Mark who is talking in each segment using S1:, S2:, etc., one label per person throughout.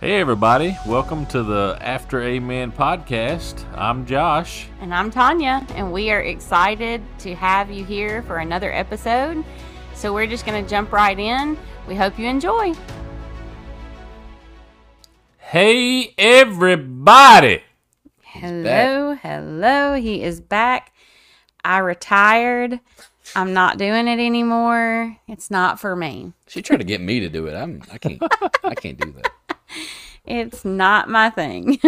S1: Hey, everybody. Welcome to the After Amen podcast. I'm Josh.
S2: And I'm Tanya, and we are excited to have you here for another episode. So we're just going to jump right in. We hope you enjoy.
S1: Hey, everybody.
S2: Hello, hello. He is back. I retired. I'm not doing it anymore. It's not for me.
S3: She tried to get me to do it. I'm. I can't. I can't do that.
S2: It's not my thing.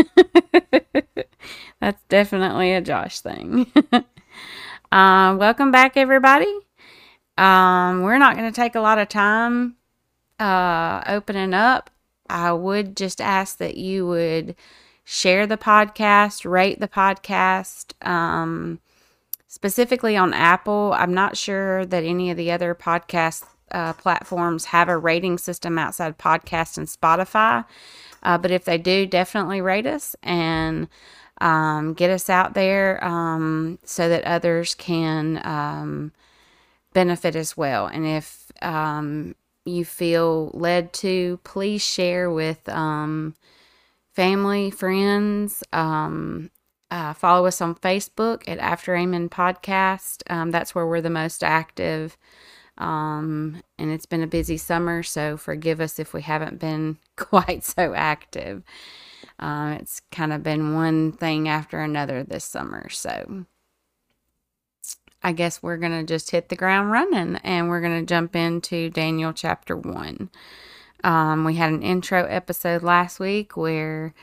S2: That's definitely a Josh thing. um, welcome back, everybody. Um, we're not going to take a lot of time uh, opening up. I would just ask that you would share the podcast, rate the podcast. Um, specifically on Apple, I'm not sure that any of the other podcast uh, platforms have a rating system outside podcast and Spotify. Uh, but if they do, definitely rate us and um, get us out there um, so that others can um, benefit as well. And if um, you feel led to, please share with um, family, friends. Um, uh, follow us on Facebook at After Amen Podcast. that's where we're the most active. Um, and it's been a busy summer, so forgive us if we haven't been quite so active. Um, it's kind of been one thing after another this summer, so I guess we're going to just hit the ground running and we're going to jump into Daniel chapter 1. Um, we had an intro episode last week where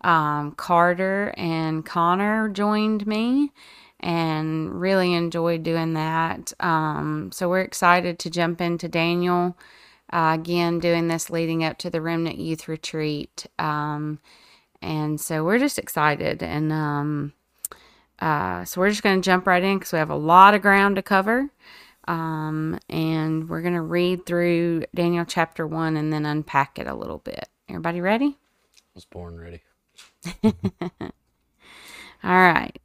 S2: um, Carter and Connor joined me and really enjoyed doing that. Um, so we're excited to jump into Daniel. Uh, again, doing this leading up to the Remnant Youth Retreat. Um, and so we're just excited. And um, uh, so we're just going to jump right in because we have a lot of ground to cover. Um, and we're going to read through Daniel chapter 1 and then unpack it a little bit. Everybody ready?
S3: I was born ready.
S2: All right.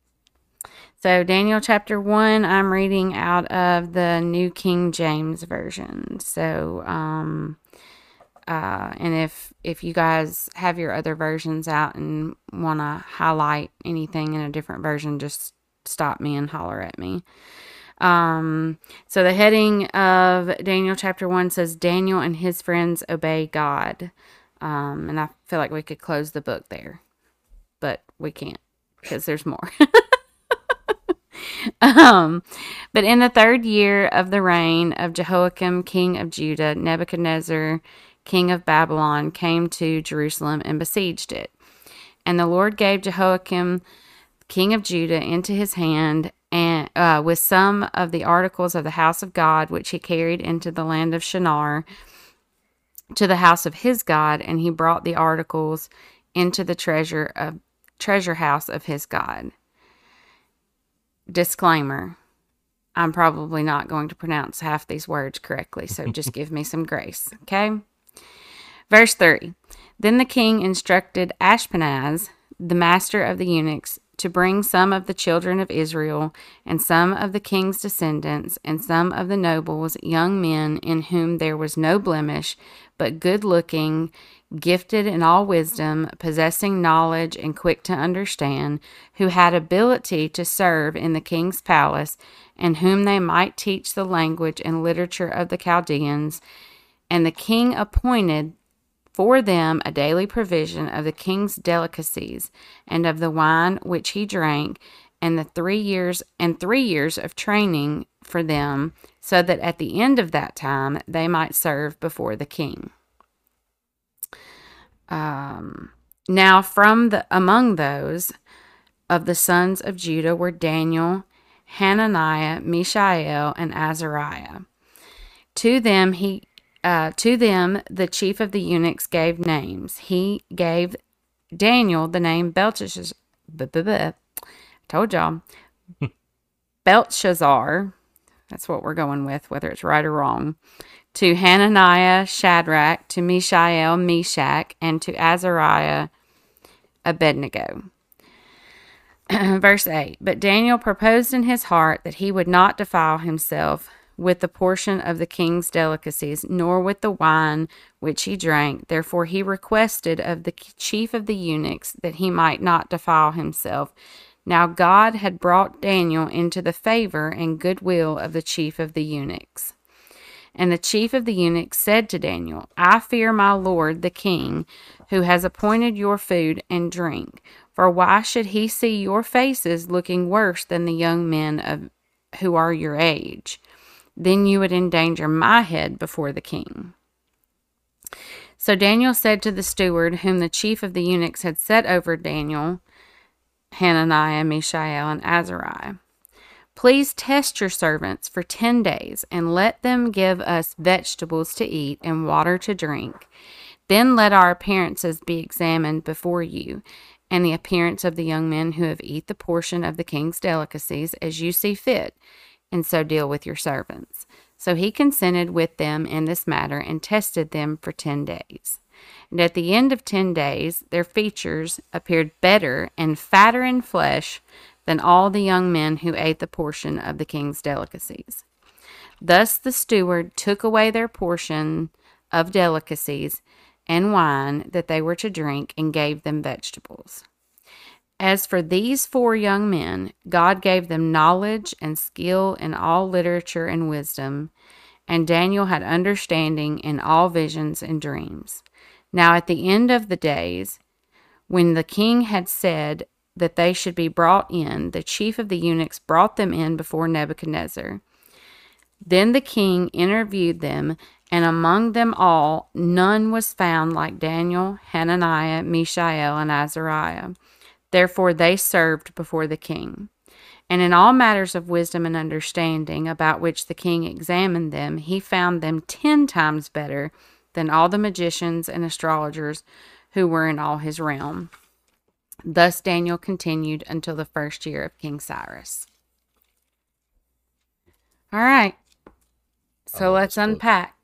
S2: So, Daniel chapter 1, I'm reading out of the New King James Version. So, um, uh, and if if you guys have your other versions out and want to highlight anything in a different version, just stop me and holler at me. Um, so the heading of Daniel chapter 1 says Daniel and his friends obey God. Um, and I feel like we could close the book there, but we can't because there's more. um, but in the third year of the reign of Jehoiakim, king of Judah, Nebuchadnezzar, king of Babylon, came to Jerusalem and besieged it. And the Lord gave Jehoiakim, king of Judah, into his hand, and uh, with some of the articles of the house of God, which he carried into the land of Shinar, to the house of his God, and he brought the articles into the treasure of treasure house of his God disclaimer I'm probably not going to pronounce half these words correctly, so just give me some grace, okay? Verse 3 Then the king instructed Ashpenaz, the master of the eunuchs, to bring some of the children of Israel, and some of the king's descendants, and some of the nobles, young men in whom there was no blemish, but good looking, gifted in all wisdom, possessing knowledge and quick to understand, who had ability to serve in the king's palace, and whom they might teach the language and literature of the Chaldeans. And the king appointed for them a daily provision of the king's delicacies and of the wine which he drank and the 3 years and 3 years of training for them so that at the end of that time they might serve before the king um, now, from the among those of the sons of Judah were Daniel, Hananiah, Mishael, and Azariah. To them he uh, to them the chief of the eunuchs gave names. He gave Daniel the name Belteshazzar. Told y'all. Belteshazzar. That's what we're going with, whether it's right or wrong to Hananiah, Shadrach, to Mishael, Meshach, and to Azariah, Abednego. Verse 8 But Daniel proposed in his heart that he would not defile himself with the portion of the king's delicacies, nor with the wine which he drank. Therefore he requested of the chief of the eunuchs that he might not defile himself. Now God had brought Daniel into the favor and goodwill of the chief of the eunuchs. And the chief of the eunuchs said to Daniel, I fear my lord the king, who has appointed your food and drink. For why should he see your faces looking worse than the young men of who are your age? Then you would endanger my head before the king. So Daniel said to the steward, whom the chief of the eunuchs had set over Daniel, Hananiah, Mishael, and Azariah, Please test your servants for ten days, and let them give us vegetables to eat and water to drink. Then let our appearances be examined before you, and the appearance of the young men who have eat the portion of the king's delicacies as you see fit, and so deal with your servants. So he consented with them in this matter and tested them for ten days. And at the end of ten days, their features appeared better and fatter in flesh than all the young men who ate the portion of the king's delicacies. Thus the steward took away their portion of delicacies and wine that they were to drink and gave them vegetables. As for these four young men, God gave them knowledge and skill in all literature and wisdom, and Daniel had understanding in all visions and dreams. Now, at the end of the days, when the king had said that they should be brought in, the chief of the eunuchs brought them in before Nebuchadnezzar. Then the king interviewed them, and among them all none was found like Daniel, Hananiah, Mishael, and Azariah. Therefore they served before the king. And in all matters of wisdom and understanding about which the king examined them, he found them ten times better than all the magicians and astrologers who were in all his realm. Thus Daniel continued until the first year of King Cyrus. All right. So let's unpack.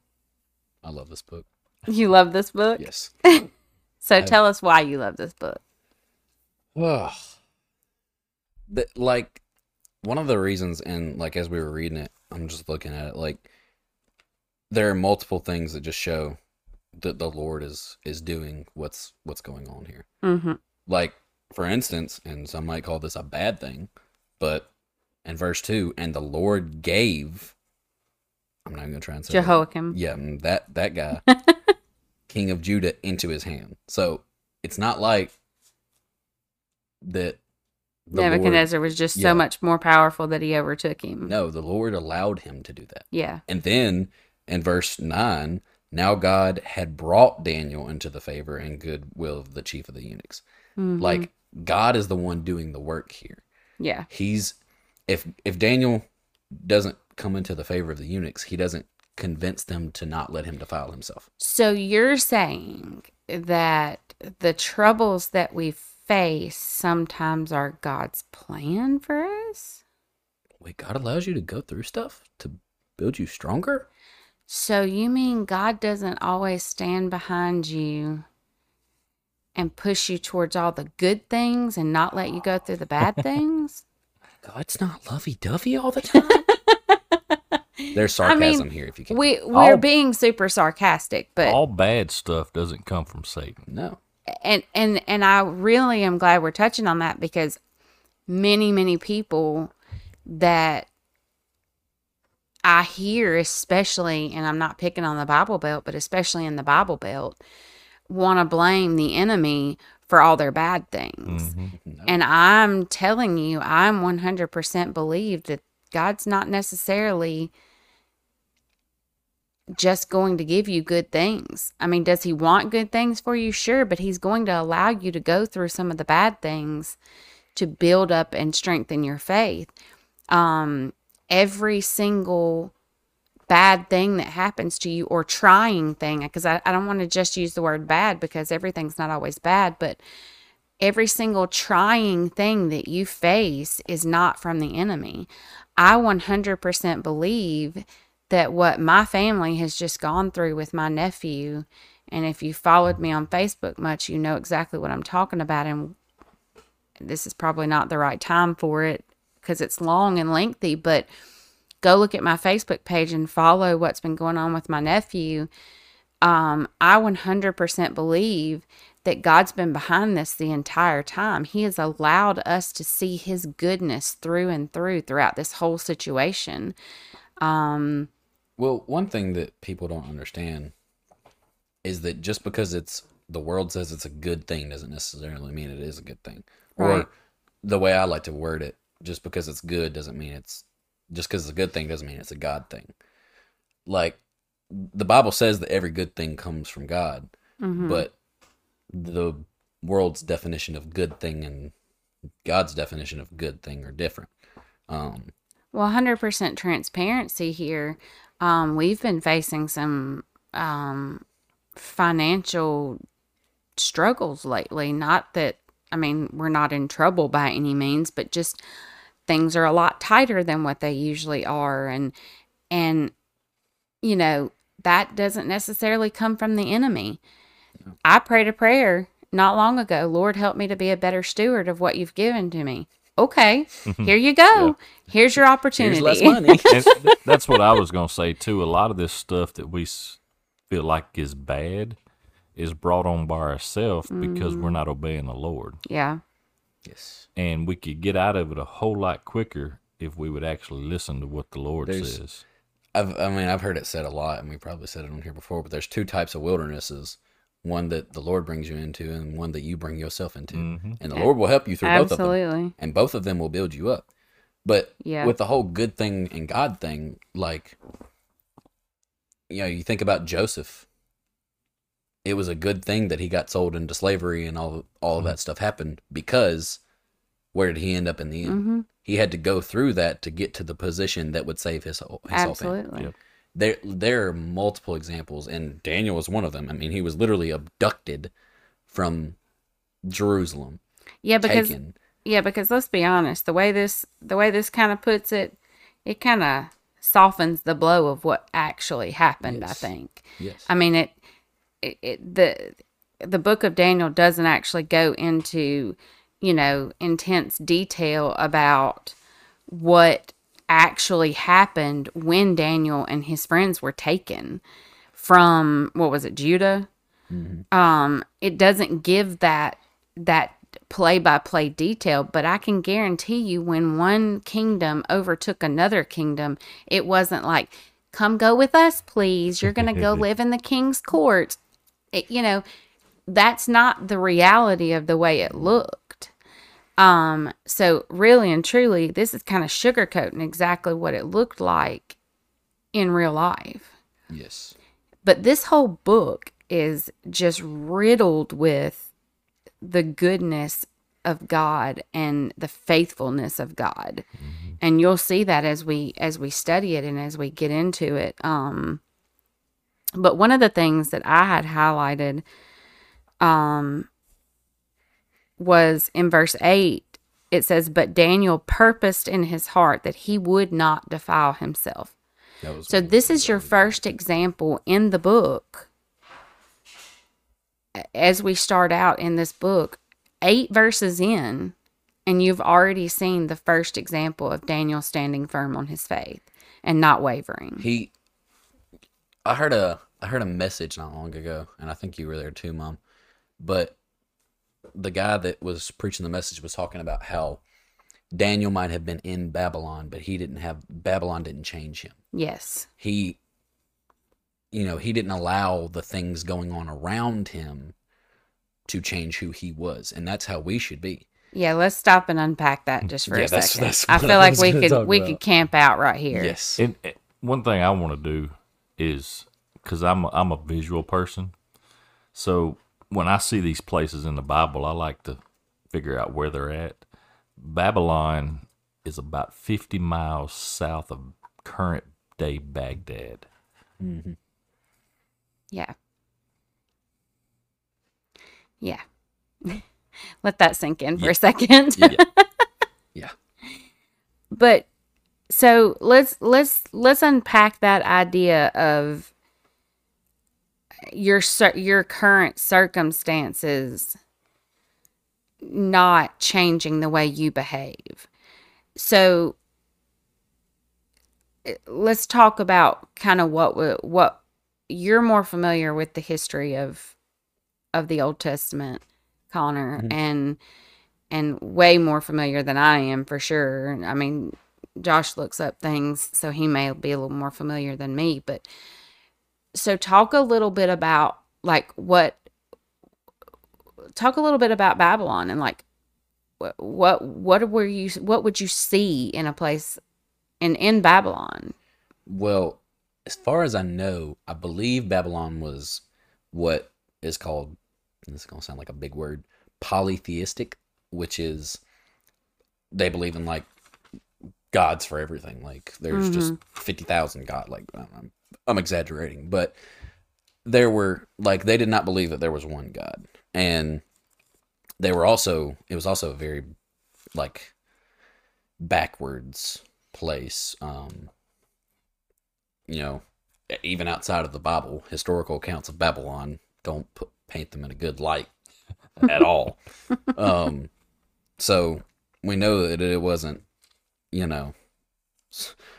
S3: I love this book.
S2: You love this book?
S3: Yes.
S2: So tell us why you love this book.
S3: That like one of the reasons, and like as we were reading it, I'm just looking at it. Like there are multiple things that just show that the Lord is is doing what's what's going on here.
S2: Mm-hmm.
S3: Like for instance, and some might call this a bad thing, but in verse two, and the Lord gave. I'm not even gonna try and say that.
S2: Jehoiakim.
S3: Yeah, mm, that that guy, king of Judah, into his hand. So it's not like that. the Lord-
S2: Nebuchadnezzar was just
S3: Yeah.
S2: so much more powerful that he overtook him.
S3: no, the Lord allowed him to do that.
S2: Yeah.
S3: And then in verse nine, now God had brought Daniel into the favor and goodwill of the chief of the eunuchs.
S2: Mhm.
S3: Like God is the one doing the work here.
S2: yeah.
S3: He's if if Daniel doesn't come into the favor of the eunuchs, he doesn't convince them to not let him defile himself.
S2: So you're saying that the troubles that we face sometimes are God's plan for us?
S3: Wait, God allows you to go through stuff to build you stronger?
S2: So you mean God doesn't always stand behind you and push you towards all the good things and not let you go through the bad things?
S3: God's not lovey dovey all the time. There's sarcasm here if you can.
S2: We we're
S1: All-
S2: being super sarcastic, but
S1: All bad stuff doesn't come from Satan.
S3: no.
S2: and and and I really am glad we're touching on that because many many people that I hear especially and I'm not picking on the Bible Belt but especially in the Bible Belt want to blame the enemy for all their bad things.
S3: no.
S2: And I'm telling you I'm 100% believe that God's not necessarily just going to give you good things. I mean, does he want good things for you? Sure, but he's going to allow you to go through some of the bad things to build up and strengthen your faith. Um, every single bad thing that happens to you or trying thing, because I, I don't want to just use the word bad because everything's not always bad, but every single trying thing that you face is not from the enemy. I 100% believe that what my family has just gone through with my nephew, and if you followed me on Facebook much, you know exactly what I'm talking about. And this is probably not the right time for it because it's long and lengthy, but go look at my Facebook page and follow what's been going on with my nephew, um, I 100% believe that God's been behind this the entire time. He has allowed us to see His goodness through and through throughout this whole situation. Um,
S3: Well, one thing that people don't understand is that just because it's the world says it's a good thing doesn't necessarily mean it is a good thing.
S2: Right.
S3: Or the way I like to word it, just because it's good doesn't mean it's just because it's a good thing doesn't mean it's a God thing. Like the Bible says that every good thing comes from God,
S2: mhm.
S3: but the world's definition of good thing and God's definition of good thing are different. Um,
S2: Well, 100% transparency here. Um, we've been facing some um, financial struggles lately. Not that, I mean, we're not in trouble by any means, but just things are a lot tighter than what they usually are. And, and, you know, that doesn't necessarily come from the enemy. I prayed a prayer not long ago Lord, help me to be a better steward of what you've given to me. Okay, here you go. Here's your opportunity.
S3: here's less money.
S1: th- that's what I was going to say too. A lot of this stuff that we feel like is bad is brought on by ourselves because we're mm-hmm. not obeying the Lord.
S2: yeah.
S3: Yes.
S1: And we could get out of it a whole lot quicker if we would actually listen to what the Lord
S3: There's-
S1: says.
S3: I've, I mean, I've heard it said a lot, and we probably said it on here before. But there's two types of wildernesses: one that the Lord brings you into, and one that you bring yourself into.
S1: Mhm.
S3: And the Lord will help you through both of them,
S2: Absolutely.
S3: and both of them will build you up. But
S2: Yeah.
S3: with the whole good thing and God thing, like you know, you think about Joseph. It was a good thing that he got sold into slavery, and all all of that stuff happened because where did he end up in the end?
S2: hmm
S3: He had to go through that to get to the position that would save his whole, his whole family
S2: Absolutely.
S1: Yep.
S3: there there are multiple examples and daniel was one of them i mean he was literally abducted from jerusalem
S2: Yeah, because
S3: taken
S2: yeah, because let's be honest, the way this the way this kind of puts it, it kind of softens the blow of what actually happened. I think.
S3: yes
S2: I mean it, it, it the the book of Daniel doesn't actually go into you know intense detail about what actually happened when Daniel and his friends were taken from what was it Judah?
S3: Mhm.
S2: um it doesn't give that that play by play detail but i can guarantee you when one kingdom overtook another kingdom it wasn't like come go with us please. You're going to go live in the king's court it, you know that's not the reality of the way it looked um so really and truly this is kind of sugarcoating exactly what it looked like in real life
S3: yes
S2: but this whole book is just riddled with the goodness of God and the faithfulness of God. And you'll see that as we as we study it and as we get into it. Um but one of the things that I had highlighted um was in verse 8 it says but Daniel purposed in his heart that he would not defile himself. So this is your first example in the book. As we start out in this book, eight verses in, and you've already seen the first example of Daniel standing firm on his faith and not wavering.
S3: he i heard a i heard a message not long ago and i think you were there too mom but the guy that was preaching the message was talking about how daniel might have been in babylon but he didn't have babylon didn't change him
S2: Yes.
S3: he you know he didn't allow the things going on around him to change who he was and that's how we should be
S2: Yeah, let's stop and unpack that just for
S3: Yeah,
S2: a
S3: that's-
S2: second.
S3: that's
S2: I feel
S3: I
S2: like we could we
S3: about.
S2: could camp out right here.
S3: yes
S1: And one thing I want to do is because I'm a, I'm a visual person, so when I see these places in the Bible, I like to figure out where they're at. Babylon is about 50 miles south of current day Baghdad.
S3: Mhm.
S2: Yeah. Yeah. Let that sink in for
S3: Yeah.
S2: a second.
S3: yeah yeah
S2: but so let's let's let's unpack that idea of your your current circumstances not changing the way you behave. So let's talk about kind of what what you're more familiar with the history of of the Old Testament, Connor,
S3: Mhm.
S2: and and way more familiar than I am for sure. I mean, Josh looks up things, so he may be a little more familiar than me. But so, talk a little bit about like what. Talk a little bit about Babylon and like what what were you what would you see in a place in in Babylon?
S3: Well, as far as I know, I believe Babylon was what is called, this is going to sound like a big word, polytheistic, which is they believe in like gods for everything. Like there's just 50,000 god. Like I'm, I'm, I'm exaggerating, but there were like they did not believe that there was one god. And they were also, it was also a very like backwards place. Um, you know, even outside of the Bible, historical accounts of Babylon don't put, paint them in a good light at all. um, so we know that it wasn't, you know,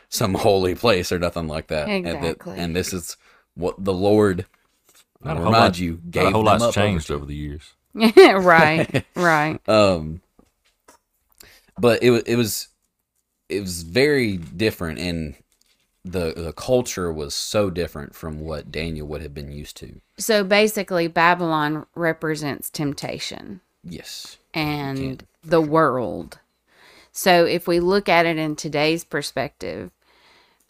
S3: some holy place or nothing like that. And, that,
S2: Exactly.
S3: and this is what the Lord,
S1: Not
S3: I
S1: a whole
S3: remind
S1: lot-
S3: you,
S1: Not
S3: gave
S1: a whole
S3: them
S1: lot's
S3: up over
S1: changed
S3: to.
S1: over the years.
S2: right, right.
S3: Um, but it wa- it was it was very different, and the the culture was so different from what Daniel would have been used to.
S2: So basically, Babylon represents temptation
S3: Yes,
S2: and
S3: can.
S2: the world. So if we look at it in today's perspective,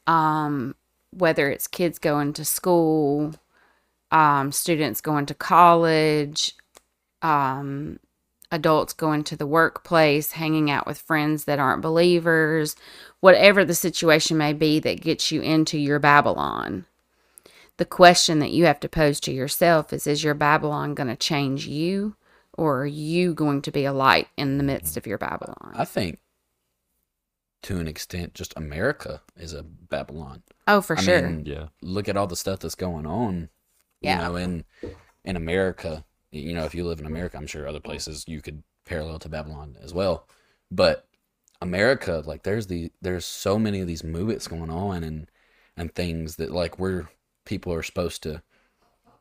S2: um, whether it's kids going to school, um, students going to college, um, adults going to the workplace, hanging out with friends that aren't believers, whatever the situation may be that gets you into your Babylon. The question that you have to pose to yourself is Is your Babylon going to change you, or are you going to be a light in the midst of your Babylon?
S3: I think to an extent, just America is a Babylon.
S2: Oh, for
S3: I
S2: sure.
S3: mean,
S1: Yeah.
S3: look at all the stuff that's going on.
S2: Yeah.
S3: You know, in in America, you know, if you live in America, I'm sure other places you could parallel to Babylon as well. But America, like there's the there's so many of these movements going on and and things that like we're people are supposed to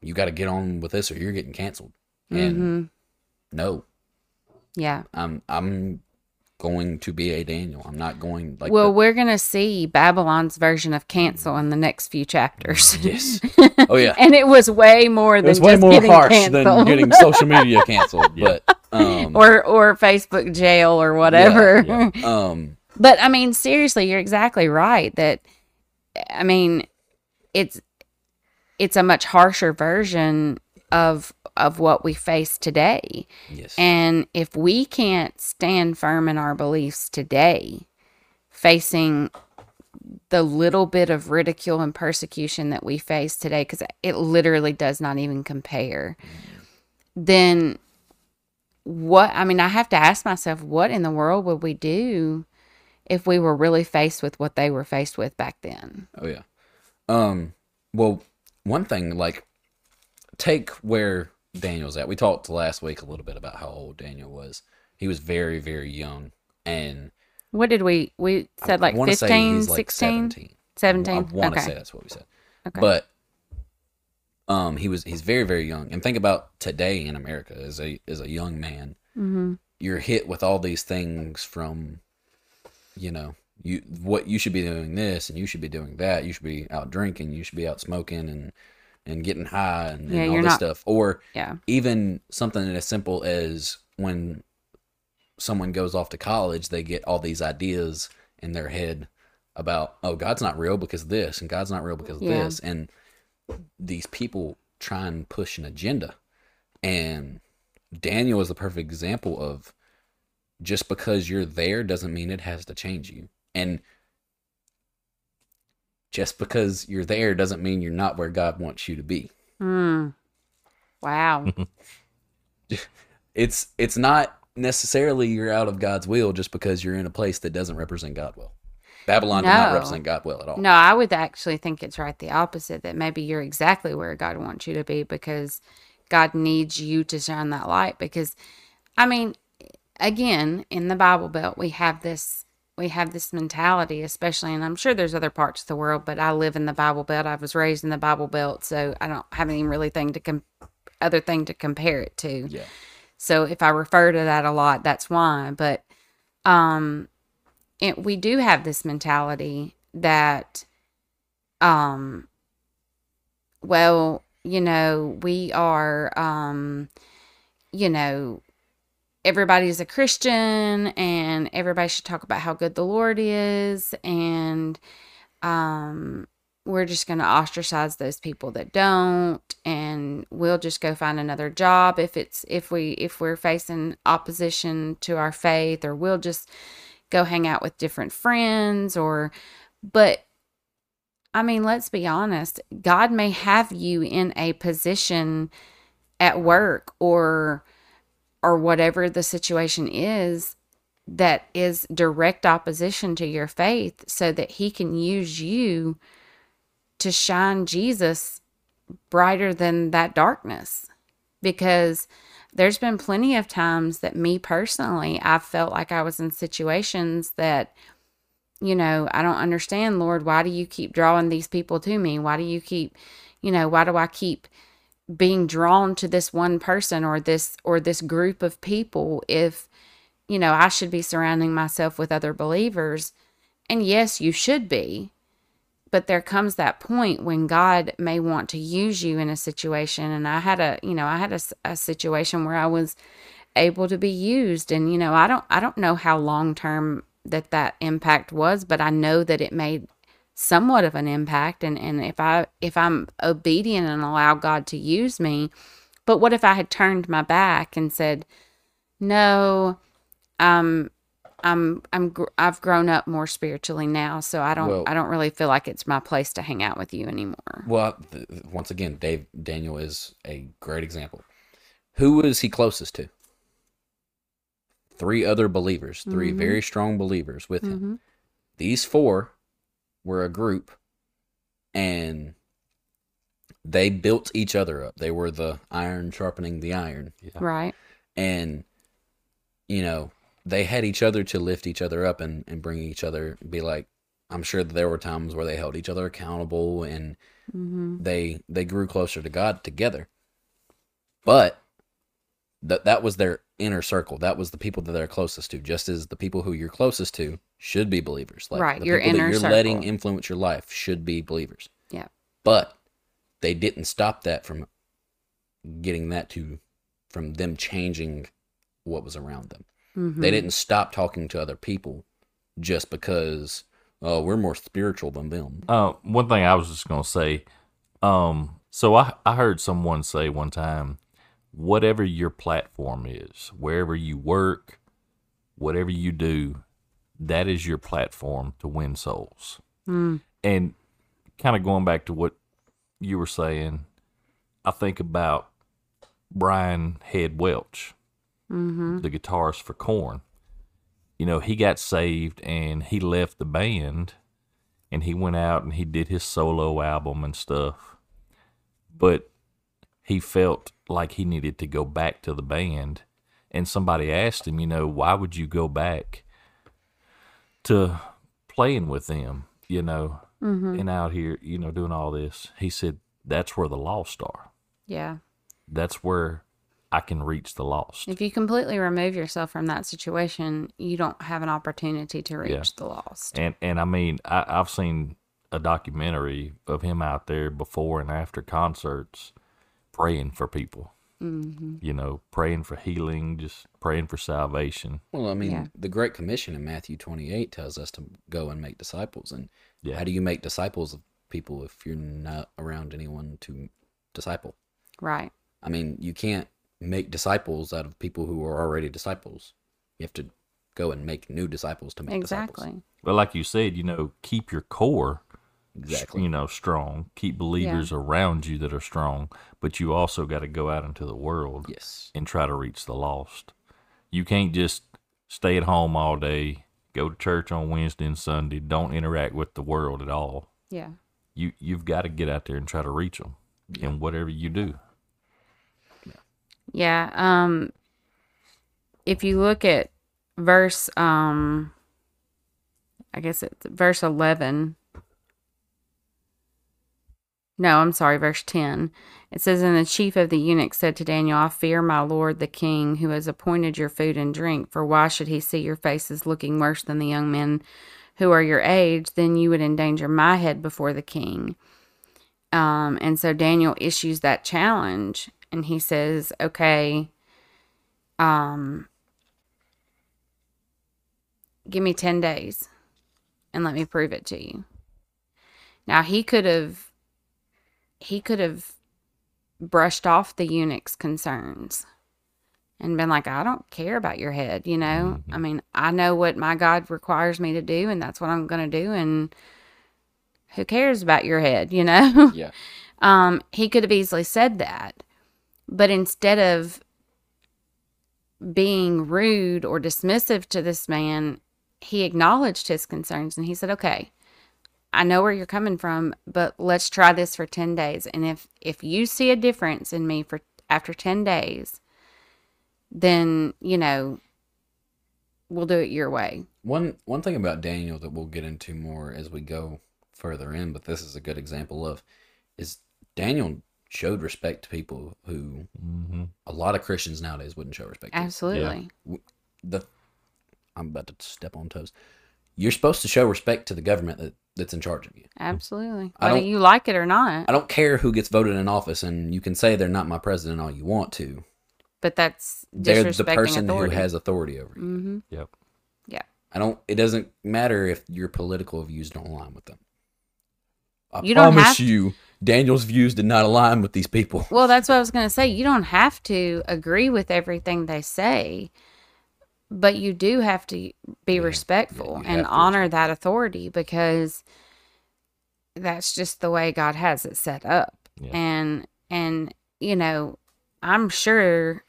S3: you got to get on with this or you're getting canceled. And
S2: hmm
S3: no,
S2: Yeah.
S3: I'm I'm going to be a Daniel. I'm not going like
S2: well,
S3: the-
S2: we're going to see Babylon's version of cancel in the next few chapters.
S3: yes. Oh yeah.
S2: and it was way more than
S3: It's way
S2: just
S3: more
S2: getting
S3: harsh
S2: canceled.
S3: than getting social media canceled. But um,
S2: or or Facebook jail or whatever.
S1: yeah.
S3: um,
S2: But I mean, seriously, you're exactly right. That I mean, it's it's a much harsher version of of what we face today.
S3: yes,
S2: And if we can't stand firm in our beliefs today, facing the little bit of ridicule and persecution that we face today, because it literally does not even compare, then what? I mean, I have to ask myself, what in the world would we do if we were really faced with what they were faced with back then?
S3: oh yeah. Um, well, one thing like take where Daniel's at. We talked last week a little bit about how old Daniel was. He was very very young, and
S2: What did we, we said like
S3: I
S2: 15,
S3: he's, like,
S2: 16,
S3: 17.
S2: 17?
S3: I want to
S2: okay.
S3: say that's what we said.
S2: Okay.
S3: But um, he was he's very very young, and think about today in America as a as a young man,
S2: hmm
S3: you're hit with all these things from, you know, you what you should be doing this and you should be doing that. You should be out drinking. You should be out smoking and and getting high and, and all this
S2: not-
S3: stuff. Or
S2: Yeah.
S3: even something as simple as when someone goes off to college, they get all these ideas in their head about, oh, God's not real because of this, and God's not real because of
S2: Yeah.
S3: this. And these people try and push an agenda. And Daniel is the perfect example of just because you're there doesn't mean it has to change you. And just because you're there doesn't mean you're not where God wants you to be.
S2: Mm. Wow.
S3: it's it's not necessarily you're out of God's will just because you're in a place that doesn't represent God well. Babylon did not represent God well at all.
S2: No, I would actually think it's right the opposite that maybe you're exactly where God wants you to be because God needs you to shine that light. Because, I mean, again, in the Bible Belt, we have this we have this mentality, especially, and I'm sure there's other parts of the world, but I live in the Bible Belt. I was raised in the Bible Belt, so I don't have any really thing to com- other thing to compare it to.
S3: Yeah.
S2: So if I refer to that a lot, that's why. But um, it, we do have this mentality that, um, well, you know, we are, um, you know, everybody's a Christian and everybody should talk about how good the Lord is. And um, we're just going to ostracize those people that don't. And we'll just go find another job if it's, if we, if we're facing opposition to our faith, or we'll just go hang out with different friends or, but I mean, let's be honest. God may have you in a position at work or or whatever the situation is that is direct opposition to your faith so that he can use you to shine Jesus brighter than that darkness because there's been plenty of times that me personally I've felt like I was in situations that you know, I don't understand, Lord, why do you keep drawing these people to me? Why do you keep, you know, why do I keep being drawn to this one person or this or this group of people if you know, I should be surrounding myself with other believers. And yes, you should be. But there comes that point when God may want to use you in a situation. And I had a, you know, I had a, a situation where I was able to be used. And, you know, I don't, I don't know how long term that that impact was, but I know that it made somewhat of an impact and and if I if I'm obedient and allow God to use me, but what if I had turned my back and said, "No, um I'm I'm I've grown up more spiritually now, so I don't
S3: Well-
S2: I don't really feel like it's my place to hang out with you anymore."
S3: Well, th- once again, Dave Daniel is a great example. Who is he closest to? Three other believers, 3
S2: Mhm.
S3: very strong believers with him.
S2: hmm
S3: These four were a group and they built each other up. They were the iron sharpening the iron.
S2: Right.
S3: And, you know, they had each other to lift each other up and, and bring each other, be like, I'm sure that there were times where they held each other accountable and
S2: hmm
S3: they they grew closer to God together. But that that was their inner circle. That was the people that they're closest to. Just as the people who you're closest to should be believers.
S2: Right,
S3: the
S2: your
S3: people that you're letting influence your life should be believers.
S2: Yeah.
S3: But they didn't stop that from getting that to from them changing what was around them.
S2: hmm
S3: They didn't stop talking to other people just because oh we're more spiritual than them.
S1: Uh, one thing I was just gonna say, um, so I I heard someone say one time, whatever your platform is, wherever you work, whatever you do, that is your platform to win souls.
S2: Mm.
S1: And kind of going back to what you were saying, I think about Brian Head Welch,
S2: hmm
S1: the guitarist for Korn. You know, he got saved and he left the band and he went out and he did his solo album and stuff. But he felt like he needed to go back to the band. And somebody asked him, you know, why would you go back to playing with them, you know,
S2: hmm
S1: and out here, you know, doing all this? He said, that's where the lost are.
S2: Yeah.
S1: That's where I can reach the lost.
S2: If you completely remove yourself from that situation, you don't have an opportunity to reach
S1: Yeah.
S2: the lost.
S1: And and I mean, I, I've seen a documentary of him out there before and after concerts, praying for people.
S2: hmm
S1: You know, praying for healing, just praying for salvation.
S3: Well, I mean,
S2: Yeah.
S3: the Great Commission in Matthew 28 tells us to go and make disciples. And
S1: Yeah.
S3: how do you make disciples of people if you're not around anyone to disciple?
S2: Right.
S3: I mean, you can't make disciples out of people who are already disciples. You have to go and make new disciples to make disciples.
S2: Exactly.
S1: But like you said, you know, keep your core,
S3: Exactly.
S1: you know, strong. Keep believers around you that are strong. But you also got to go out into the world
S3: Yes.
S1: and try to reach the lost. You can't just stay at home all day, go to church on Wednesday and Sunday, don't interact with the world at all.
S2: Yeah.
S1: You you've got to get out there and try to reach them in whatever you do.
S2: Yeah. Um if you look at verse um I guess it's verse 11. No, I'm sorry, verse 10. It says, And the chief of the eunuchs said to Daniel, I fear my lord the king, who has appointed your food and drink, for why should he see your faces looking worse than the young men who are your age? Then you would endanger my head before the king. Um, and so Daniel issues that challenge, and he says, Okay, um, give me 10 days and let me prove it to you. Now he could have he could have brushed off the eunuch's concerns and been like, I don't care about your head, you know? I mean, I know what my God requires me to do, and that's what I'm going to do. And who cares about your head, you know?
S3: Yeah.
S2: um, he could have easily said that. But instead of being rude or dismissive to this man, he acknowledged his concerns and he said, Okay, I know where you're coming from, but let's try this for 10 days. And if if you see a difference in me for after 10 days, then, you know, we'll do it your way.
S3: One one thing about Daniel that we'll get into more as we go further in, but this is a good example of, is Daniel showed respect to people who
S1: hmm
S3: a lot of Christians nowadays wouldn't show respect to.
S2: Absolutely.
S3: The I'm about to step on toes. You're supposed to show respect to the government that, that's in charge of you.
S2: Absolutely.
S3: I
S2: Whether
S3: don't-
S2: you like it or not.
S3: I don't care who gets voted in office, and you can say they're not my president all you want to.
S2: But that's
S3: They're the person
S2: authority.
S3: who has authority over you.
S2: hmm
S1: Yep.
S2: Yeah.
S3: I don't. It doesn't matter if your political views don't align with them. I
S2: You don't
S3: promise
S2: have-
S3: you, Daniel's views did not align with these people.
S2: Well, that's what I was going to say. You don't have to agree with everything they say, but you do have to be
S3: Yeah,
S2: respectful
S3: yeah,
S2: and honor that authority because that's just the way God has it set up.
S1: Yeah.
S2: And and you know, I'm sure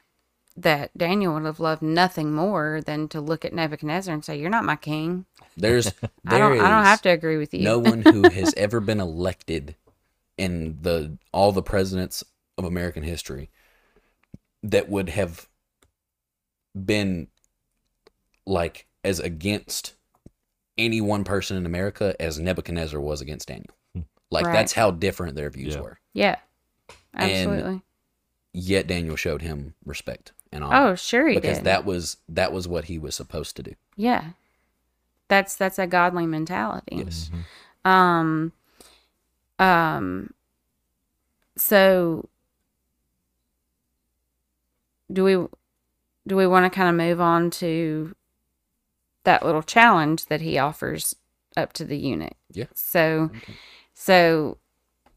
S2: that Daniel would have loved nothing more than to look at Nebuchadnezzar and say, "You're not my king.
S3: There's
S2: I don't.
S3: there
S2: I don't have to agree with you."
S3: no one who has ever been elected in the all the presidents of American history that would have been like as against any one person in America as Nebuchadnezzar was against Daniel. Like
S2: Right.
S3: that's how different their views
S1: Yeah.
S3: were.
S2: yeah,
S3: And-
S2: absolutely.
S3: Yet Daniel showed him respect and honor
S2: oh, sure he
S3: because
S2: did.
S3: Because that was that was what he was supposed to do.
S2: Yeah. That's that's a godly mentality.
S3: Yes.
S2: Um um so do we do we want to kind of move on to that little challenge that he offers up to the eunuch?
S3: Yeah.
S2: So
S3: Okay.
S2: so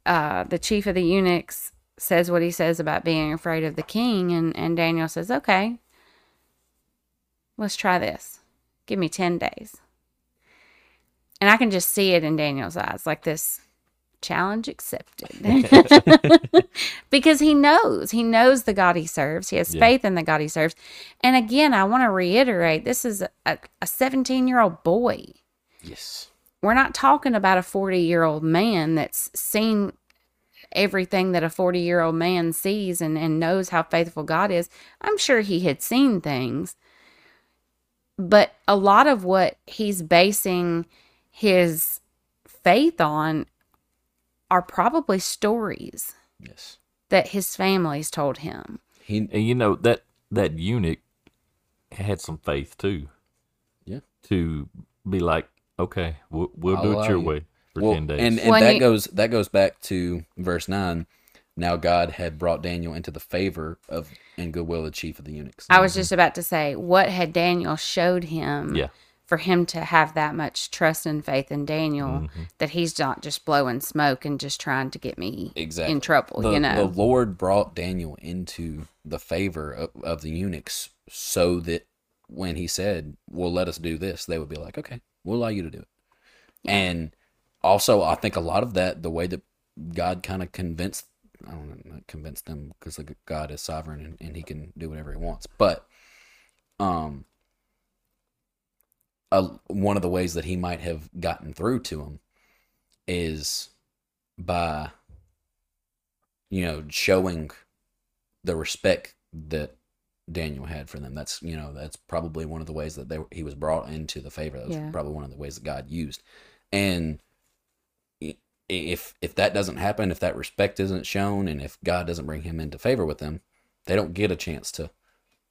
S2: uh the chief of the eunuchs says what he says about being afraid of the king and and Daniel says, "Okay. Let's try this. Give me 10 days." And I can just see it in Daniel's eyes like this challenge accepted. because he knows, he knows the God he serves. He has
S1: Yeah.
S2: faith in the God he serves. And again, I want to reiterate this is a 17 year old boy.
S3: Yes.
S2: We're not talking about a 40 year old man that's seen everything that a 40 year old man sees and, and knows how faithful God is. I'm sure he had seen things. But a lot of what he's basing his faith on are probably stories
S3: Yes.
S2: that his family's told him.
S3: He
S1: And you know that that eunuch had some faith too.
S3: Yeah.
S1: To be like, okay, we'll, we'll do it your
S3: you.
S1: way for
S3: well,
S1: ten days.
S3: and and
S2: When
S3: that
S2: you-
S3: goes that goes back to verse nine. Now God had brought Daniel into the favor of and goodwill of the chief of the eunuchs.
S2: I was just about to say, what had Daniel showed him
S1: Yeah.
S2: For him to have that much trust and faith in Daniel
S3: Mm-hmm.
S2: that he's not just blowing smoke and just trying to get me
S3: exactly
S2: in trouble,
S3: the,
S2: you know?
S3: the Lord brought Daniel into the favor of, of the eunuchs so that when he said, "Well, let us do this," they would be like, "Okay, we'll allow you to do it." And also, I think a lot of that, the way that God kind of convinced, I don't know, convinced them because God is sovereign and, and He can do whatever He wants, but um, a, one of the ways that He might have gotten through to him is by you know showing the respect that Daniel had for them. That's you know that's probably one of the ways that they he was brought into the favor. That was
S2: Yeah.
S3: probably one of the ways that God used. And if if that doesn't happen, if that respect isn't shown, and if God doesn't bring him into favor with them, they don't get a chance to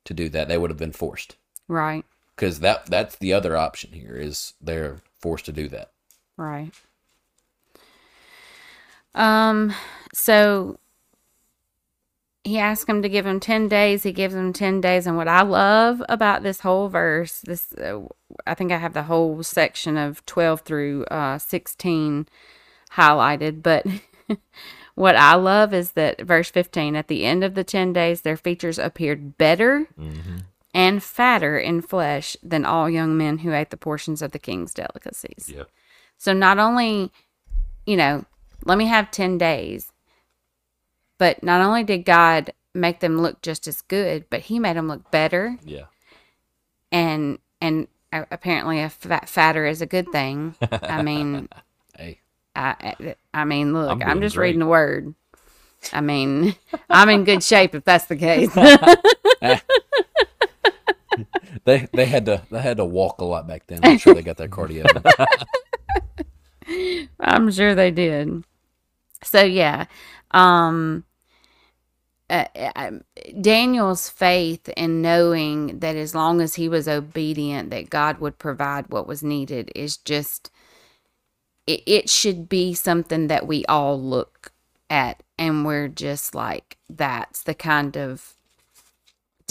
S3: to do that. They would have been forced
S2: Right.
S3: Because that that's the other option here is they're forced to do that.
S2: Right. Um, so he asked him to give him 10 days. He gives him 10 days. And what I love about this whole verse, this, uh, I think I have the whole section of 12 through uh, 16 highlighted, but what I love is that verse 15 at the end of the 10 days, their features appeared better and fatter in flesh than all young men who ate the portions of the king's delicacies.
S1: Yep.
S2: So not only, you know, let me have 10 days, but not only did God make them look just as good, but he made them look better
S1: Yeah.
S2: and and apparently a fat, fatter is a good thing. I mean,
S3: Hey,
S2: I I- I mean, look,
S1: I'm
S2: I'm, just
S1: great.
S2: reading the word. I mean, I'm in good shape if that's the case.
S3: they they had to they had to walk a lot back then. I'm sure they got that cardio.
S2: I'm sure they did. So yeah, um, uh, uh, Daniel's faith in knowing that as long as he was obedient, that God would provide what was needed is just. It, it should be something that we all look at, and we're just like, that's the kind of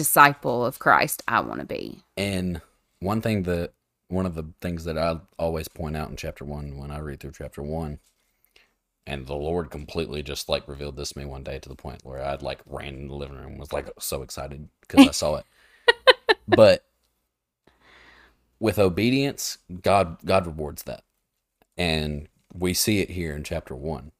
S2: disciple of Christ I want to be.
S3: And one thing that one of the things that I always point out in chapter one when I read through chapter one, and the Lord completely just like revealed this to me one day to the point where I'd like ran in the living room, was like so excited because I saw it. but with obedience, God God rewards that. And we see it here in chapter one.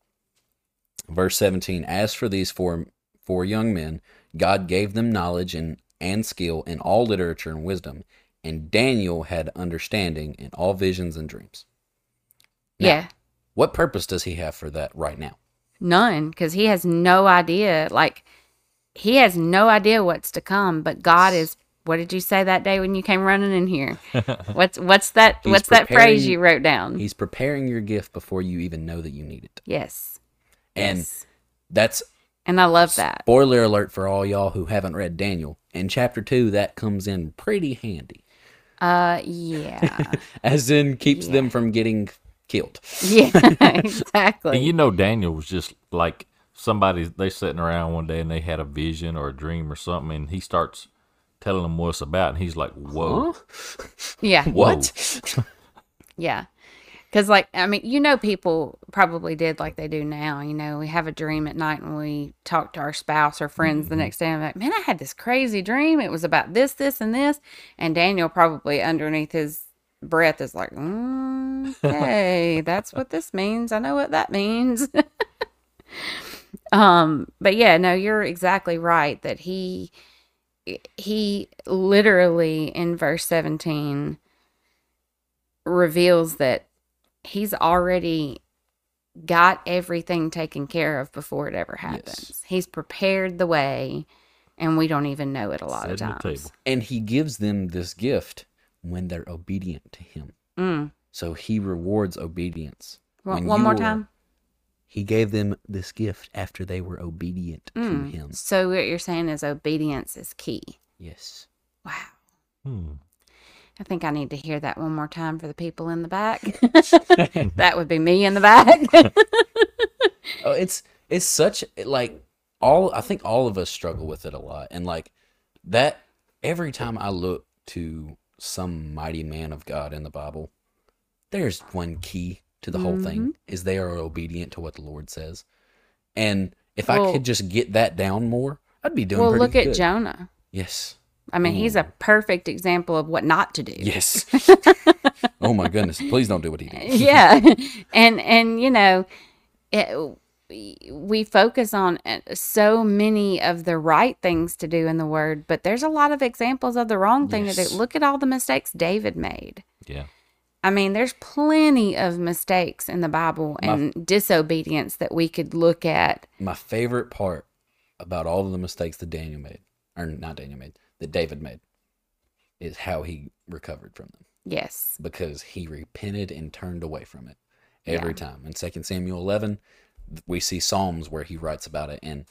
S3: Verse 17, as for these four four young men, God gave them knowledge and, and skill in all literature and wisdom, and Daniel had understanding in all visions and dreams. Now,
S2: yeah.
S3: What purpose does he have for that right now?
S2: None, because he has no idea. Like, he has no idea what's to come. But God is. What did you say that day when you came running in here? What's what's that?
S3: He's
S2: what's that phrase you wrote down?
S3: He's preparing your gift before you even know that you need it.
S2: yes,
S3: And
S2: yes.
S3: that's
S2: and I love that.
S3: spoiler alert for all y'all who haven't read Daniel. In chapter 2 that comes in pretty handy.
S2: Uh, yeah,
S3: As in keeps them from getting killed.
S2: yeah, exactly.
S1: And you know, Daniel was just like somebody. They sitting around one day and they had a vision or a dream or something, and he starts telling them what it's about, and he's like, "Whoa,
S2: yeah,
S3: What?
S2: Yeah. Because, like, I mean, you know, people probably did like they do now. You know, we have a dream at night and we talk to our spouse or friends the next day. And I'm like, man, I had this crazy dream. It was about this, this, and this. And Daniel probably underneath his breath is like, mm, okay, that's what this means. I know what that means. um, but yeah, no, you're exactly right that he, he literally in verse 17 reveals that he's already got everything taken care of before it ever happens.
S3: Yes.
S2: He's prepared the way, and we don't even know it a lot of
S1: setting the
S2: times.
S3: And he gives them this gift when they're obedient to him.
S2: Mm.
S3: So he rewards obedience.
S2: One, one more
S3: were-
S2: time.
S3: He gave them this gift after they were obedient to
S2: Mm.
S3: him.
S2: So what you're saying is obedience is key.
S3: Yes.
S2: Wow.
S1: Hmm.
S2: I think I need to hear that one more time for the people in the back. that would be me in the back.
S3: Oh, it's it's such like all I think all of us struggle with it a lot. And like that every time I look to some mighty man of God in the Bible, there's one key to the whole
S2: Mm-hmm.
S3: thing is they are obedient to what the Lord says. And if I could just get that down more, I'd be doing
S2: well, look at. Jonah.
S3: Yes.
S2: I mean, he's a perfect example of what not to do.
S3: Yes. oh my goodness. Please don't do what he did.
S2: yeah and and you know it, we- focus on uh, so many of the right things to do in the word but there's a lot of examples of the wrong thing to do look at all the mistakes david made
S1: Yeah,
S2: i mean there's plenty of mistakes in the bible and disobedience that we could look at
S3: My favorite part about all of the mistakes that Daniel made or not Daniel made, that David made, is how he recovered from them
S2: Yes.
S3: because he repented and turned away from it every
S2: Yeah.
S3: time. In Second Samuel 11, we see Psalms where he writes about it. And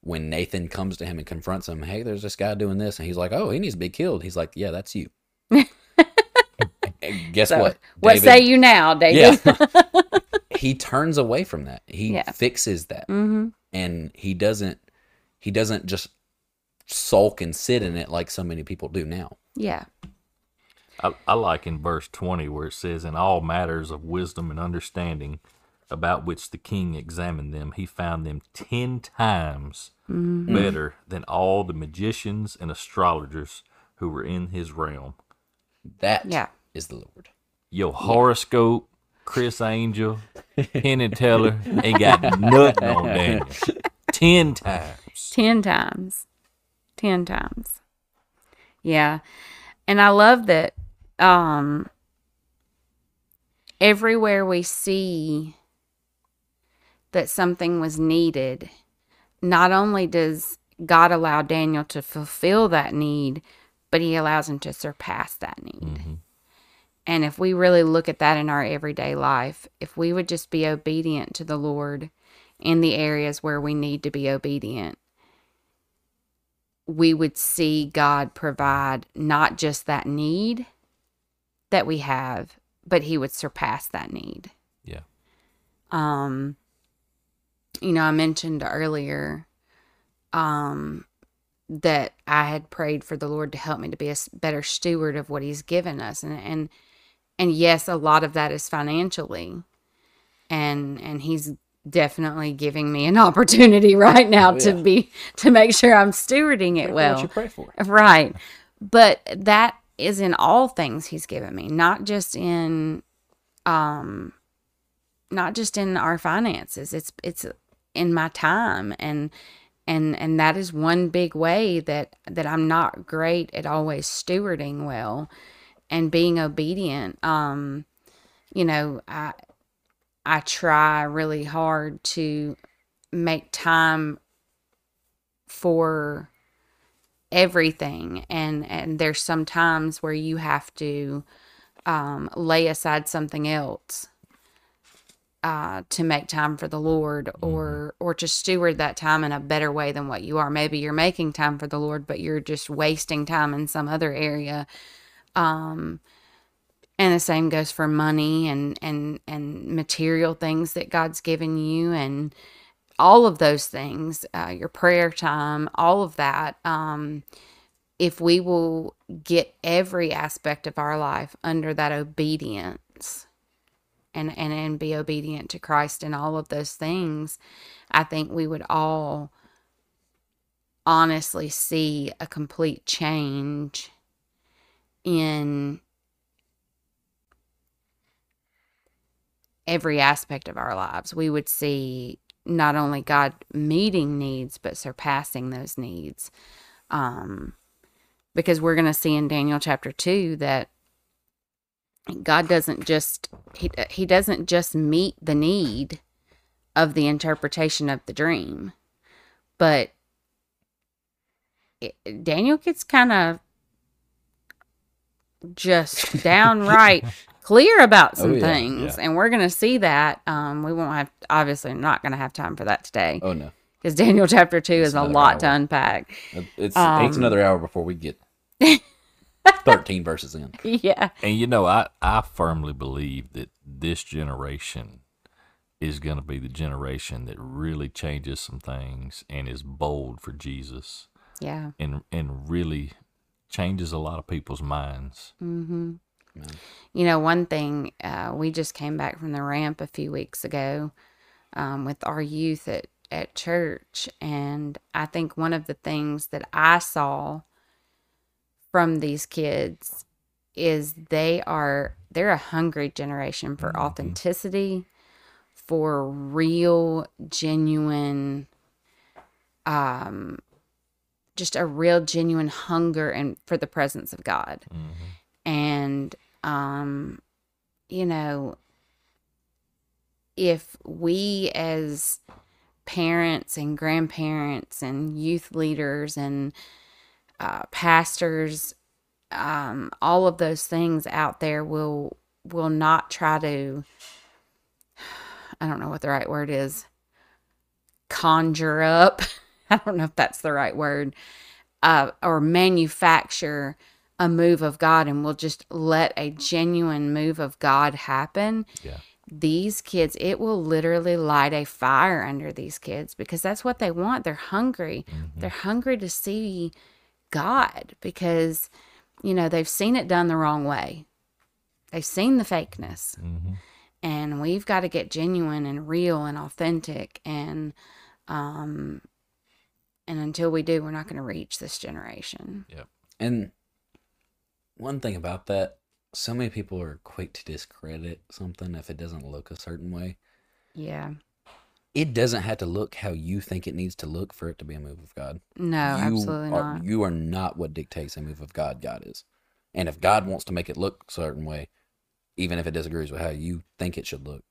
S3: when Nathan comes to him and confronts him, hey, there's this guy doing this, and he's like, oh, he needs to be killed. He's like, yeah, that's you. Guess
S2: So,
S3: what?
S2: What
S3: David-
S2: say you now, David?
S3: Yeah. he turns away from that. He
S2: Yeah.
S3: fixes that.
S2: mm-hmm.
S3: And he doesn't he doesn't just sulk and sit in it like so many people do now.
S2: Yeah.
S1: I, I like in verse 20 where it says, In all matters of wisdom and understanding about which the king examined them, he found them ten times
S2: Mm-hmm.
S1: better than all the magicians and astrologers who were in his realm.
S3: That is
S2: Yeah.
S3: is the Lord.
S1: Your horoscope, Criss Angel, Penn Teller ain't got nothing on Daniel. Ten times.
S2: 10 times 10 times. Yeah. And i love that um everywhere we see that something was needed not only does god allow daniel to fulfill that need but he allows him to surpass that need. And if we really look at that in our everyday life if we would just be obedient to the lord in the areas where we need to be obedient we would see God provide not just that need that we have, but he would surpass that need.
S1: Yeah.
S2: Um you know, I mentioned earlier um that I had prayed for the Lord to help me to be a better steward of what he's given us and and and yes, a lot of that is financially. And and he's definitely giving me an opportunity right now
S3: Oh,
S2: to be to make sure I'm stewarding it well.
S3: what you pray for.
S2: Right. But that is in all things he's given me, not just in um not just in our finances. It's it's in my time and and and that is one big way that that I'm not great at always stewarding well and being obedient. Um you know, I I try really hard to make time for everything and and there's some times where you have to um lay aside something else uh to make time for the lord or or to steward that time in a better way than what you are. Maybe you're making time for the lord but you're just wasting time in some other area. Um and the same goes for money and and and material things that god's given you and all of those things, uh, your prayer time, all of that, um, if we will get every aspect of our life under that obedience and, and, and be obedient to Christ in all of those things, I think we would all honestly see a complete change in every aspect of our lives. We would see not only God meeting needs, but surpassing those needs. Um, because we're going to see in Daniel chapter 2 that God doesn't just he, he doesn't just meet the need of the interpretation of the dream, but it, Daniel gets kind of just downright clear about some
S3: Oh, yeah,
S2: things,
S1: yeah.
S2: and we're going to see that. Um, we won't have obviously not going to have time for that today
S3: Oh no.
S2: because Daniel chapter two
S3: It's
S2: is a
S3: another
S2: lot to unpack.
S3: It's
S2: Um,
S3: it's another hour before we get 13 verses in.
S2: yeah,
S1: And you know, I, I firmly believe that this generation is going to be the generation that really changes some things and is bold for Jesus
S2: yeah.
S1: and and really changes a lot of people's minds.
S2: Mm-hmm.
S3: Amen.
S2: You know, one thing uh, we just came back from the ramp a few weeks ago um, with our youth at at church, and I think one of the things that I saw from these kids is they are they're a hungry generation for authenticity, for real, genuine, um, just a real, genuine hunger and for the presence of God. And um you know if we as parents and grandparents and youth leaders and uh, pastors, um, all of those things out there will will not try to. I don't know what the right word is. Conjure up. I don't know if that's the right word. Uh, or manufacture a move of God and we'll just let a genuine move of God happen
S1: Yeah.
S2: these kids, it will literally light a fire under these kids because that's what they want. They're hungry. They're hungry to see God because, you know, they've seen it done the wrong way. They've seen the fakeness.
S1: Mm-hmm.
S2: And we've got to get genuine and real and authentic. And, um, and until we do, we're not going to reach this generation. Yeah.
S3: And one thing about that, so many people are quick to discredit something if it doesn't look a certain way.
S2: Yeah.
S3: It doesn't have to look how you think it needs to look for it to be a move of God.
S2: No,
S3: you
S2: absolutely
S3: are,
S2: not.
S3: You are not what dictates a move of God. God is, and if God wants to make it look a certain way, even if it disagrees with how you think it should look,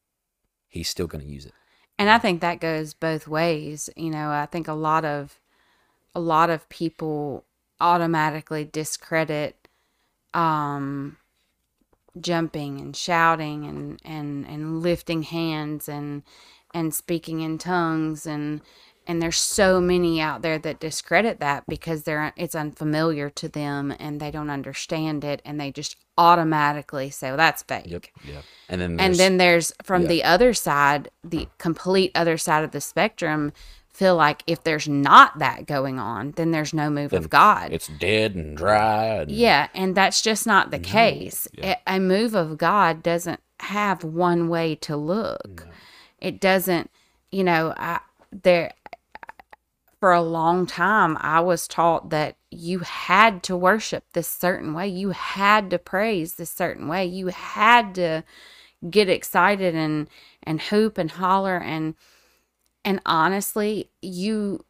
S3: He's still going to use it.
S2: and i think that goes both ways you know i think a lot of a lot of people automatically discredit um jumping and shouting and and and lifting hands and and speaking in tongues and and there's so many out there that discredit that because they're it's unfamiliar to them and they don't understand it and they just automatically say well that's fake
S3: Yep.
S1: Yeah.
S3: And then
S2: and
S3: there's-
S2: then there's from the other side the complete other side of the spectrum feel like if there's not that going on then there's no move
S3: Then
S2: of god.
S3: it's dead and dry. And
S2: yeah and that's just not the mm-hmm. case.
S1: Yeah.
S2: A- move of god doesn't have one way to look. It doesn't you know i there for a long time i was taught that you had to worship this certain way. You had to praise this certain way. You had to get excited and and hoop and holler and and honestly you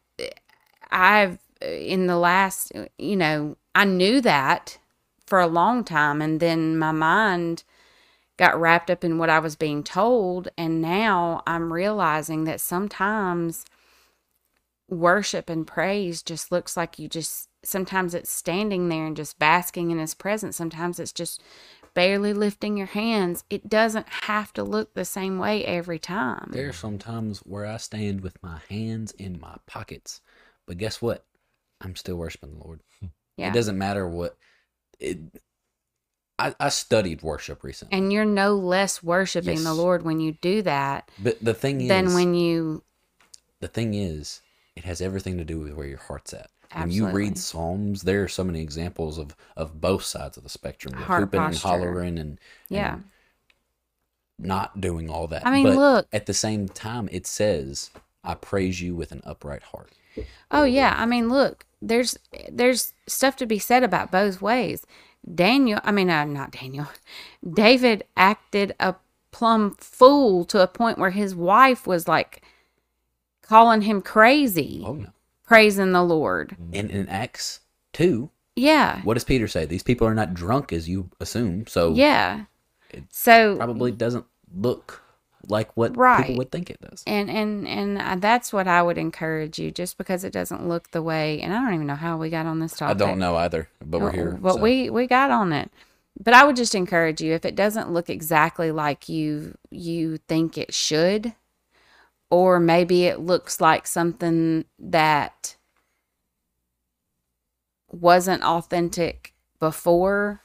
S2: i've in the last you know i knew that for a long time and then my mind got wrapped up in what i was being told and now i'm realizing that sometimes worship and praise just looks like you just sometimes it's standing there and just basking in his presence. Sometimes it's just barely lifting your hands it doesn't have to look the same way every time
S3: There are some times where I stand with my hands in my pockets, but guess what? I'm still worshiping the Lord.
S2: yeah
S3: It doesn't matter what it. I, I studied worship recently,
S2: and you're no less worshiping the lord when you do that
S3: but the thing is,
S2: than when you
S3: the thing is, it has everything to do with where your heart's at. When you read Psalms, there are so many examples of of both sides of the spectrum, hooping and hollering and
S2: yeah
S3: and not doing all that.
S2: I mean,
S3: but
S2: look.
S3: At the same time, it says, "I praise you with an upright heart."
S2: Oh yeah, I mean, look, there's there's stuff to be said about both ways. Daniel, I mean, uh, not Daniel. David acted a plumb fool to a point where his wife was like calling him crazy,
S3: Oh no!
S2: Praising the Lord. Mm-hmm.
S3: And in Acts two,
S2: Yeah,
S3: what does Peter say? These people are not drunk as you assume, so
S2: yeah.
S3: It
S2: So
S3: probably doesn't look like what
S2: Right.
S3: people would think it does.
S2: and and and that's what I would encourage you. Just because it doesn't look the way, and I don't even know how we got on this topic.
S3: I don't know either, but we're here.
S2: But
S3: so.
S2: we we got on it. But I would just encourage you if it doesn't look exactly like you you think it should, or maybe it looks like something that wasn't authentic before,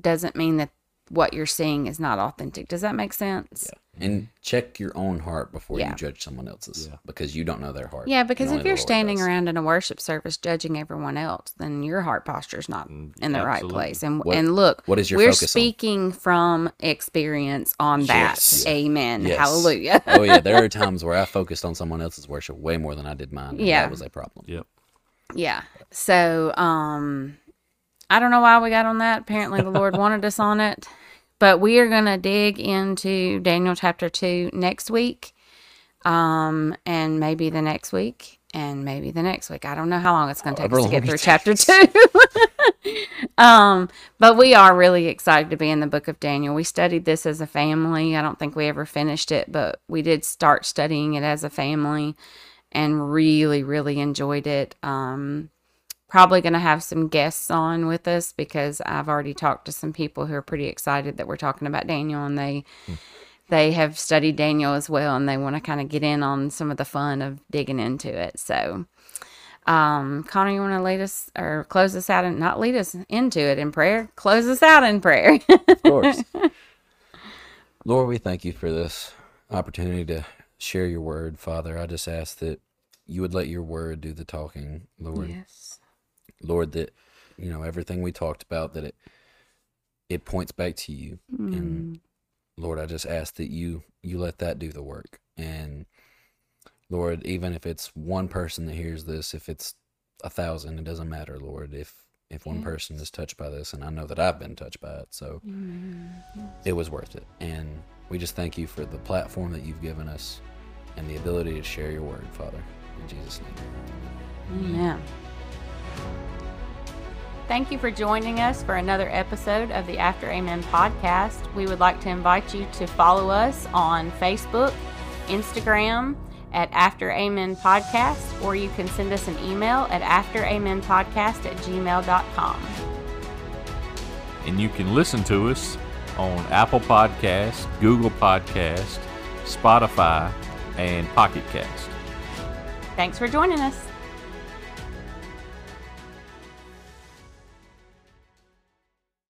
S2: doesn't mean that what you're seeing is not authentic. Does that make sense?
S3: And check your own heart before
S2: Yeah.
S3: you judge someone else's
S1: Yeah.
S3: because you don't know their heart.
S2: Yeah, because if you're standing
S3: does.
S2: around in a worship service judging everyone else, then your heart posture is not in the right place. And
S3: What-
S2: and look,
S3: what is your
S2: we're
S3: focus on?
S2: speaking from experience on that.
S3: Yes.
S2: Amen.
S3: Yes.
S2: Hallelujah.
S3: oh yeah, there are times where I focused on someone else's worship way more than I did mine. and
S2: Yeah.
S3: that was a problem.
S1: Yep.
S2: yeah. So, um I don't know why we got on that. Apparently the Lord wanted us on it. But we are going to dig into Daniel chapter 2 next week. Um and maybe the next week and maybe the next week. I don't know how long it's going to take us to get through chapter 2. um but we are really excited to be in the book of Daniel. We studied this as a family. I don't think we ever finished it, but we did start studying it as a family and really really enjoyed it. Um probably going to have some guests on with us because I've already talked to some people who are pretty excited that we're talking about Daniel and they they have studied Daniel as well and they want to kind of get in on some of the fun of digging into it. So um Connor, you want to lead us or close us out and not lead us into it in prayer, close us out in prayer.
S3: Of course. Lord, we thank you for this opportunity to share your word, Father. I just ask that you would let your word do the talking, Lord.
S2: yes.
S3: Lord, that you know everything we talked about that it it points back to you. And hmm. Lord, I just ask that you you let that do the work. And Lord, even if it's one person that hears this, if it's a thousand, it doesn't matter, Lord. If if one person is touched by this, and I know that I've been touched by it, so it was worth it. And we just thank you for the platform that you've given us and the ability to share your word, Father. In Jesus' name.
S2: Amen. Thank you for joining us for another episode of the After Amen podcast. We would like to invite you to follow us on Facebook, Instagram at After Amen Podcast, or you can send us an email at afteramenpodcast at gmail.com.
S1: And you can listen to us on Apple Podcast, Google Podcast, Spotify, and Pocket Cast.
S2: Thanks for joining us.